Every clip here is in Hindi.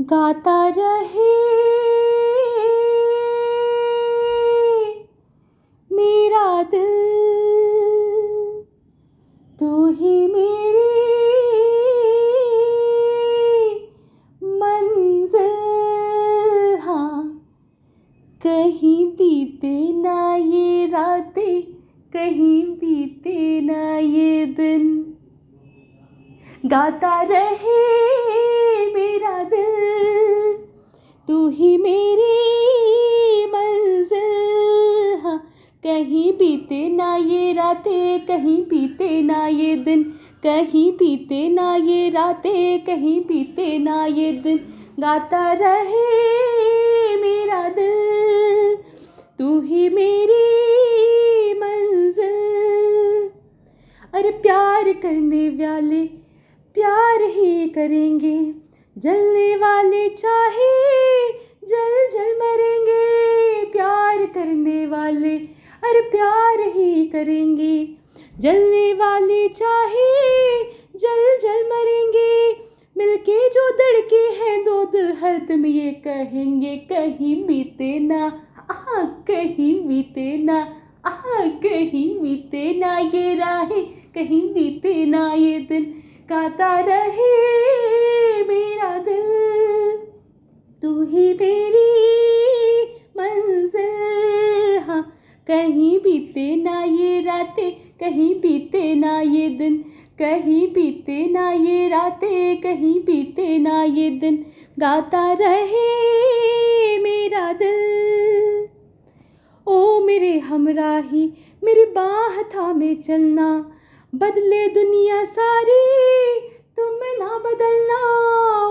गाता रहे। मेरा दिल, तू ही मेरी मंजिल। हाँ कहीं बीते ना ये रातें, कहीं बीते ना ये दिन। गाता रहे। कहीं बीते ना ये रातें, कहीं बीते ना ये दिन, कहीं बीते ना ये रातें, कहीं बीते ना ये दिन। गाता रहे मेरा दिल, तू ही मेरी मंजिल। अरे प्यार करने वाले, प्यार ही करेंगे। जलने वाले चाहे, जल जल मरेंगे। प्यार करने वाले अरे प्यार ही करेंगे। जलने वाले चाहे जल जल मरेंगे। मिलके जो दड़के हैं दो दिल हरदम ये कहेंगे, कहीं बीते ना आ कहीं बीते ना आ कहीं बीते ना, ये राहें, कहीं बीते ना, ये दिन गाता रहे। कहीं बीते ना ये रातें, कहीं बीते ना ये दिन, कहीं बीते ना ये रातें, कहीं बीते ना ये दिन। गाता रहे मेरा दिल। ओ मेरे हमराही, मेरी बाह थामे चलना। बदले दुनिया सारी, तुम ना बदलना।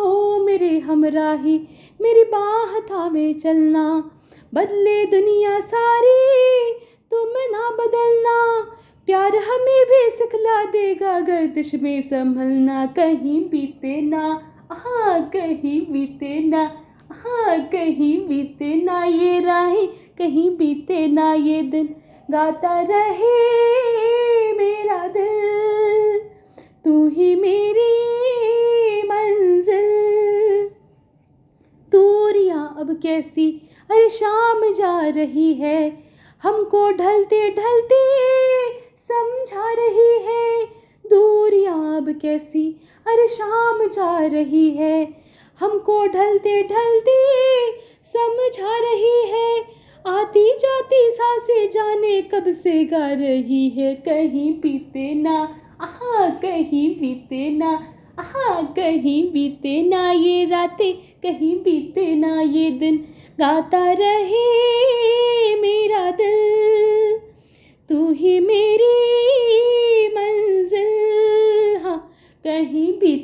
ओ मेरे हमराही, मेरी बाह थामे चलना। बदले दुनिया सारी हमें भी सिखला देगा गर्दिश में संभलना, कहीं बीते ना। हाँ कहीं बीते ना। हाँ कहीं बीते ना ये राहें, कहीं बीते ना ये दिन। गाता रहे मेरा दिल, तू ही मेरी मंजिल। दूरियाँ अब कैसी, अरे शाम जा रही है। हमको ढलते ढलते समझा रही है। दूरियाँ अब कैसी? अरे शाम जा रही है। हमको ढलते ढलते समझा रही है। आती जाती साँसें जाने कब से गा रही है। कहीं पीते ना, आहा, कहीं बीते ना हाँ कहीं बीते ना ये रातें, कहीं बीते ना ये दिन। गाता रहे मेरा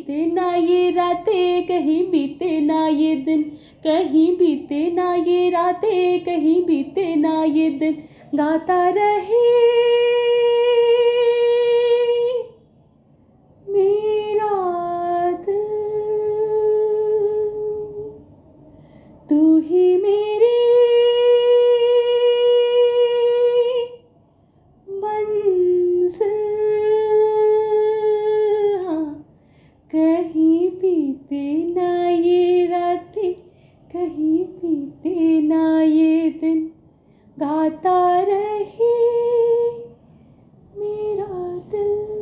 बीते ना ये रातें, कहीं बीते ना ये दिन। कहीं बीते ना ये रातें, कहीं बीते ना ये दिन। गाता रहे कहीं पीते ना ये रातें कहीं बीते ना ये दिन। गाता रहे मेरा दिल।